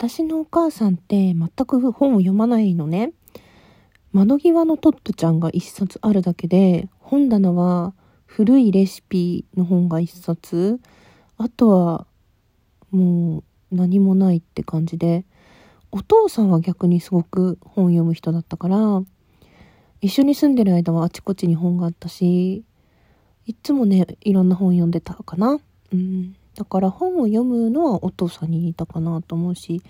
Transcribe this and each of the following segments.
私のお母さんって全く本を読まないのね。窓際のトットちゃんが一冊あるだけで、本棚は古いレシピの本が一冊、あとはもう何もないって感じで、お父さんは逆にすごく本を読む人だったから、一緒に住んでる間はあちこちに本があったし、いつもね、いろんな本読んでたかな。うん。だから本を読むのはお父さんに似たかなと思うし、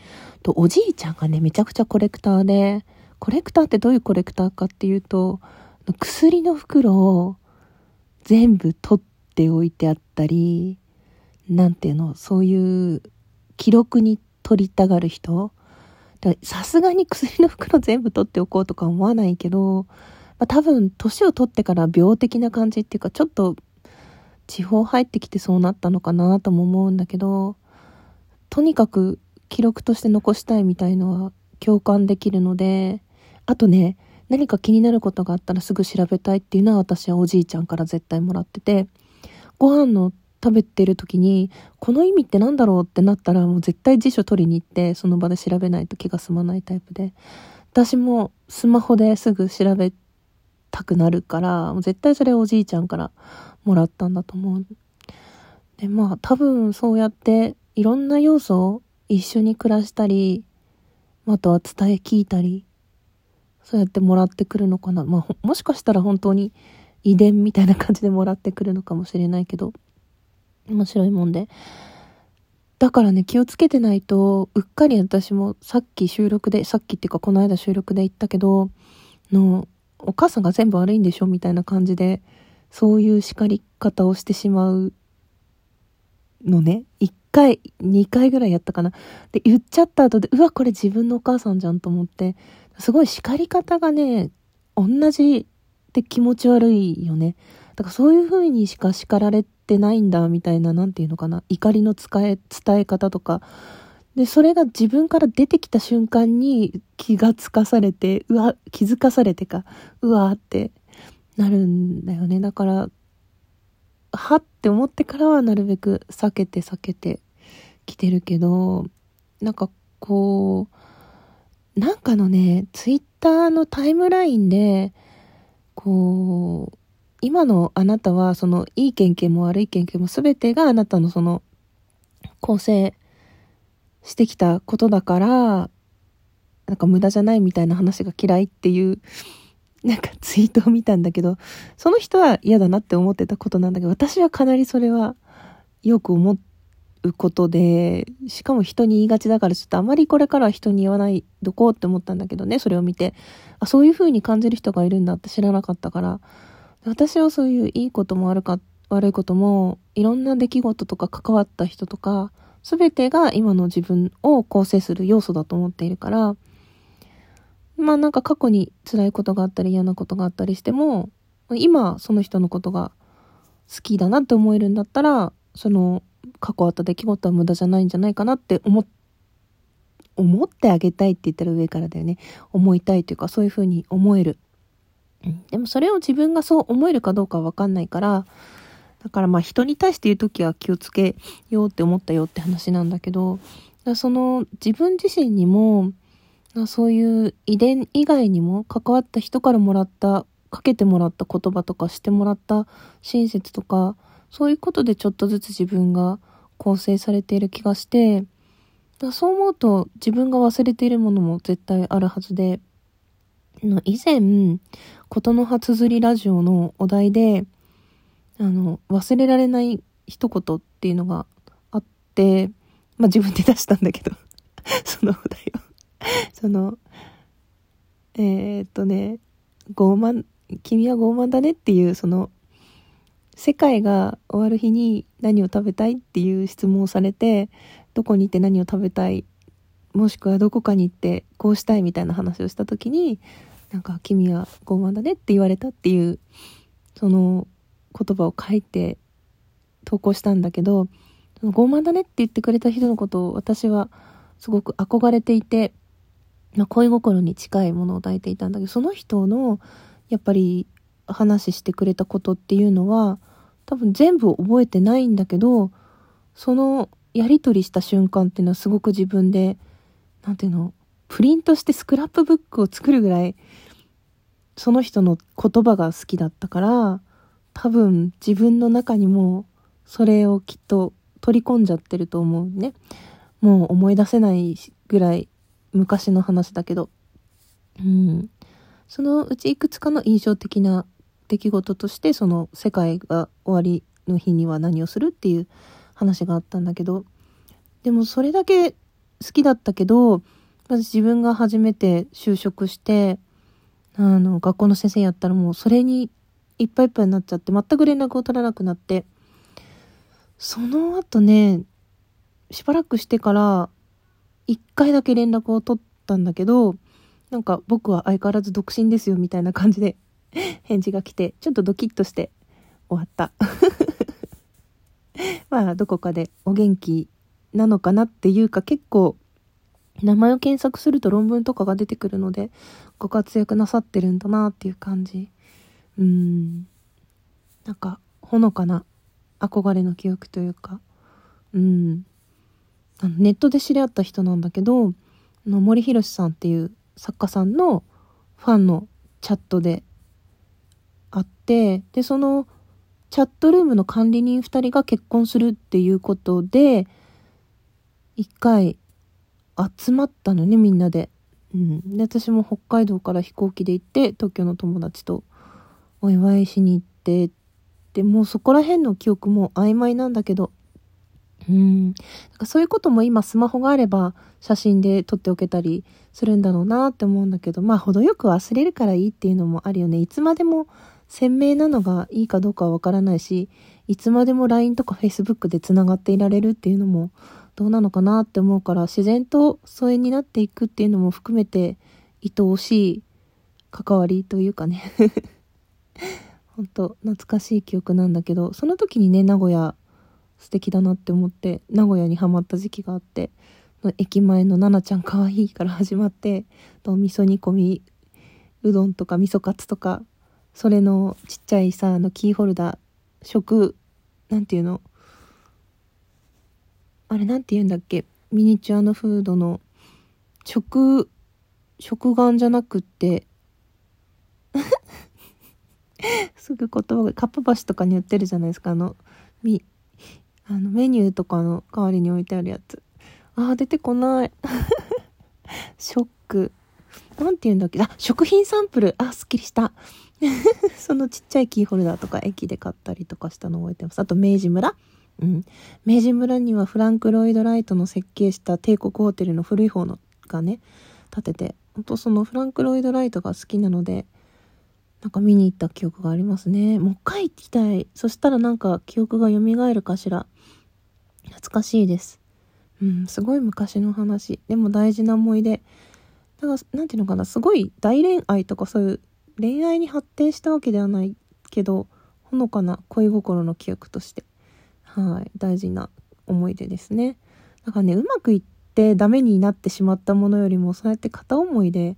とおじいちゃんがね、めちゃくちゃコレクターで、コレクターってどういうコレクターかっていうと、薬の袋を全部取っておいてあったり、なんていうの、そういう記録に取りたがる人。さすがに薬の袋全部取っておこうとか思わないけど、まあ、多分年を取ってから病的な感じっていうかちょっと地方入ってきてそうなったのかなとも思うんだけどとにかく記録として残したいみたいのは共感できるのであとね何か気になることがあったらすぐ調べたいっていうのは私はおじいちゃんから絶対もらっててご飯の食べてる時にこの意味って何だろうってなったらもう絶対辞書取りに行ってその場で調べないと気が済まないタイプで私もスマホですぐ調べたくなるからもう絶対それおじいちゃんからもらったんだと思うでまあ多分そうやっていろんな要素を一緒に暮らしたりあとは伝え聞いたりそうやってもらってくるのかなまあもしかしたら本当に遺伝みたいな感じでもらってくるのかもしれないけど面白いもんで。だからね、気をつけてないと、うっかり私もさっき収録で、さっきっていうかこの間収録で言ったけど、の、お母さんが全部悪いんでしょみたいな感じで、そういう叱り方をしてしまうのね。一回、二回ぐらいやったかな。で、言っちゃった後で、うわ、これ自分のお母さんじゃんと思って、すごい叱り方がね、同じって気持ち悪いよね。だからそういう風にしか叱られてないんだみたいな、なんていうのかな。怒りの使え、伝え方とか。で、それが自分から出てきた瞬間に気がつかされて、うわ、気づかされてか、うわーってなるんだよね。だから、はって思ってからはなるべく避けて避けてきてるけど、なんかこう、なんかのね、ツイッターのタイムラインで、こう、今のあなたは、その、いい経験も悪い経験も全てがあなたのその、構成してきたことだから、なんか無駄じゃないみたいな話が嫌いっていう、なんかツイートを見たんだけど、その人は嫌だなって思ってたことなんだけど、私はかなりそれはよく思うことで、しかも人に言いがちだからちょっとあまりこれからは人に言わないどこうって思ったんだけどね、それを見て。あ、そういう風に感じる人がいるんだって知らなかったから、私はそういういいこともあるか悪いこともいろんな出来事とか関わった人とか全てが今の自分を構成する要素だと思っているからまあなんか過去に辛いことがあったり嫌なことがあったりしても今その人のことが好きだなって思えるんだったらその過去あった出来事は無駄じゃないんじゃないかなって思っ思ってあげたいって言ったら上からだよね。思いたいというかそういうふうに思える。でもそれを自分がそう思えるかどうかはわかんないから、だからまあ人に対して言う時は気をつけようって思ったよって話なんだけど、その自分自身にも、そういう遺伝以外にも関わった人からもらった、かけてもらった言葉とかしてもらった親切とか、そういうことでちょっとずつ自分が構成されている気がして、そう思うと自分が忘れているものも絶対あるはずで、以前、ことの葉綴りラジオのお題で、あの、忘れられない一言っていうのがあって、まあ自分で出したんだけど。そのお題を。その、えー、っとね、傲慢、君は傲慢だねっていう、その、世界が終わる日に何を食べたいっていう質問をされて、どこに行って何を食べたい、もしくはどこかに行ってこうしたいみたいな話をした時に、なんか君は傲慢だねって言われたっていうその言葉を書いて投稿したんだけど傲慢だねって言ってくれた人のことを私はすごく憧れていて、まあ、恋心に近いものを抱いていたんだけどその人のやっぱり話してくれたことっていうのは多分全部覚えてないんだけどそのやり取りした瞬間っていうのはすごく自分でなんていうの、プリントしてスクラップブックを作るぐらい、その人の言葉が好きだったから、多分自分の中にもそれをきっと取り込んじゃってると思うね。もう思い出せないぐらい昔の話だけど。うん。そのうちいくつかの印象的な出来事として、その世界が終わりの日には何をするっていう話があったんだけど、でもそれだけ好きだったけど、まず自分が初めて就職して、あの、学校の先生やったらもうそれにいっぱいいっぱいになっちゃって、全く連絡を取らなくなって、その後ね、しばらくしてから、一回だけ連絡を取ったんだけど、なんか僕は相変わらず独身ですよみたいな感じで返事が来て、ちょっとドキッとして終わった。まあ、どこかでお元気なのかなっていうか結構名前を検索すると論文とかが出てくるのでご活躍なさってるんだなっていう感じうん。なんかほのかな憧れの記憶というか。うん。あのネットで知り合った人なんだけどの森博さんっていう作家さんのファンのチャットであってでそのチャットルームの管理人2人が結婚するっていうことで一回集まったのねみんなで。うん、で私も北海道から飛行機で行って東京の友達とお祝いしに行ってでもうそこら辺の記憶も曖昧なんだけどうん。なんかそういうことも今スマホがあれば写真で撮っておけたりするんだろうなって思うんだけどまあ程よく忘れるからいいっていうのもあるよね。いつまでも鮮明なのがいいかどうかはわからないしいつまでも LINE とか Facebook でつながっていられるっていうのもどうなのかなって思うから自然と疎遠になっていくっていうのも含めて愛おしい関わりというかね。ほんと懐かしい記憶なんだけどその時にね名古屋素敵だなって思って名古屋にハマった時期があって駅前の奈々ちゃんかわいいから始まってと味噌煮込みうどんとか味噌カツとかそれのちっちゃいさあのキーホルダー食なんていうの？あれなんて言うんだっけ？ミニチュアのフードの食食玩じゃなくって すぐ言葉がかっぱ橋とかに売ってるじゃないですか。あのみあのメニューとかの代わりに置いてあるやつ。あー出てこない。ショック。なんて言うんだっけ？あ食品サンプル。あすっきりした。そのちっちゃいキーホルダーとか駅で買ったりとかしたのを覚えてます。あと明治村。うん。明治村にはフランク・ロイド・ライトの設計した帝国ホテルの古い方のがね、建てて、ほんとそのフランク・ロイド・ライトが好きなので、なんか見に行った記憶がありますね。もう一回行きたい。そしたらなんか記憶が蘇るかしら。懐かしいです。うん、すごい昔の話。でも大事な思い出。だから、なんていうのかな、すごい大恋愛とかそういう恋愛に発展したわけではないけど、ほのかな恋心の記憶としてはい、大事な思い出ですね。だからね、うまくいってダメになってしまったものよりも、そうやって片思いで、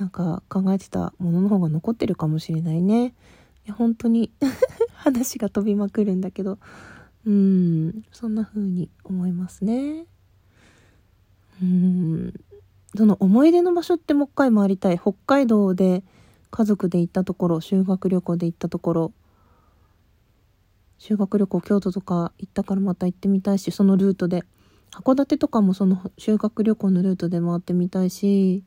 なんか考えてたものの方が残ってるかもしれないね。いや、本当に。話が飛びまくるんだけど、うん、そんな風に思いますね。うん、その思い出の場所ってもう一回回りたい。北海道で家族で行ったところ、修学旅行で行ったところ、修学旅行京都とか行ったからまた行ってみたいしそのルートで。函館とかもその修学旅行のルートで回ってみたいし。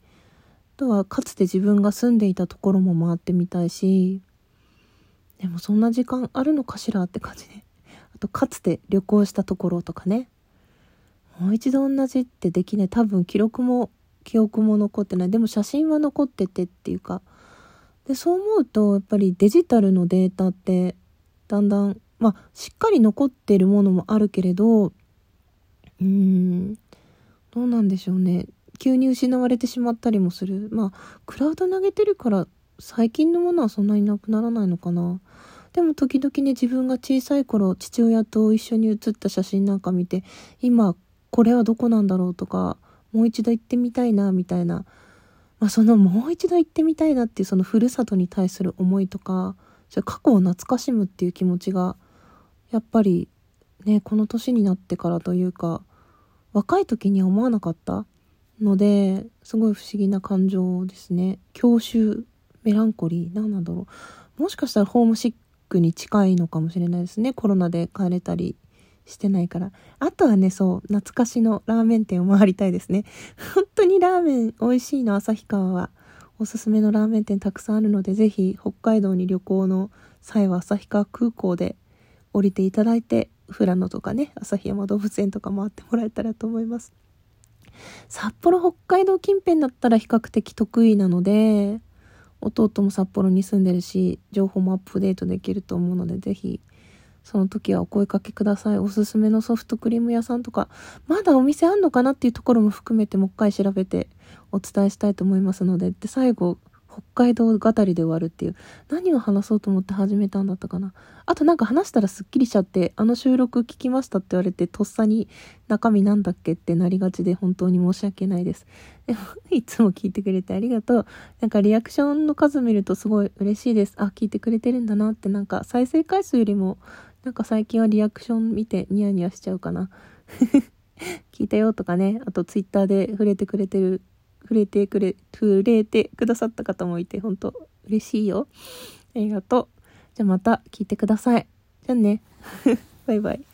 とはかつて自分が住んでいたところも回ってみたいしでもそんな時間あるのかしらって感じで。あとかつて旅行したところとかね。もう一度同じってできない。多分記録も記憶も残ってない。でも写真は残っててっていうか。でそう思うとやっぱりデジタルのデータってだんだんまあ、しっかり残ってるものもあるけれど、うーん、どうなんでしょうね。急に失われてしまったりもする。まあ、クラウド投げてるから最近のものはそんなになくならないのかな。でも時々ね、自分が小さい頃、父親と一緒に写った写真なんか見て、今、これはどこなんだろうとか、もう一度行ってみたいな、みたいな。まあ、そのもう一度行ってみたいなっていうそのふるさとに対する思いとか、過去を懐かしむっていう気持ちがやっぱりねこの年になってからというか若い時には思わなかったので、すごい不思議な感情ですね。郷愁、メランコリー、何なんだろう。もしかしたらホームシックに近いのかもしれないですね。コロナで帰れたりしてないから。あとはね、そう、懐かしのラーメン店を回りたいですね。本当にラーメン美味しいの、旭川は。おすすめのラーメン店たくさんあるので、ぜひ北海道に旅行の際は旭川空港で降りていただいて、富良野とかね、旭山動物園とか回ってもらえたらと思います。札幌、北海道近辺だったら比較的得意なので、弟も札幌に住んでるし、情報もアップデートできると思うので、是非、その時はお声かけください。おすすめのソフトクリーム屋さんとか、まだお店あんのかなっていうところも含めてもう一回調べてお伝えしたいと思いますので、で、最後、北海道語りで終わるっていう。何を話そうと思って始めたんだったかな。あとなんか話したらすっきりしちゃって、あの収録聞きましたって言われて、とっさに中身なんだっけってなりがちで本当に申し訳ないです。でも、いつも聞いてくれてありがとう。なんかリアクションの数見るとすごい嬉しいです。あ、聞いてくれてるんだなってなんか再生回数よりも、なんか最近はリアクション見てニヤニヤしちゃうかな。聞いたよとかね、あとツイッターで触れてくれてる触れてくれ、触れてくださった方もいて、本当嬉しいよ。ありがとう。じゃあまた聞いてください。じゃあね。バイバイ。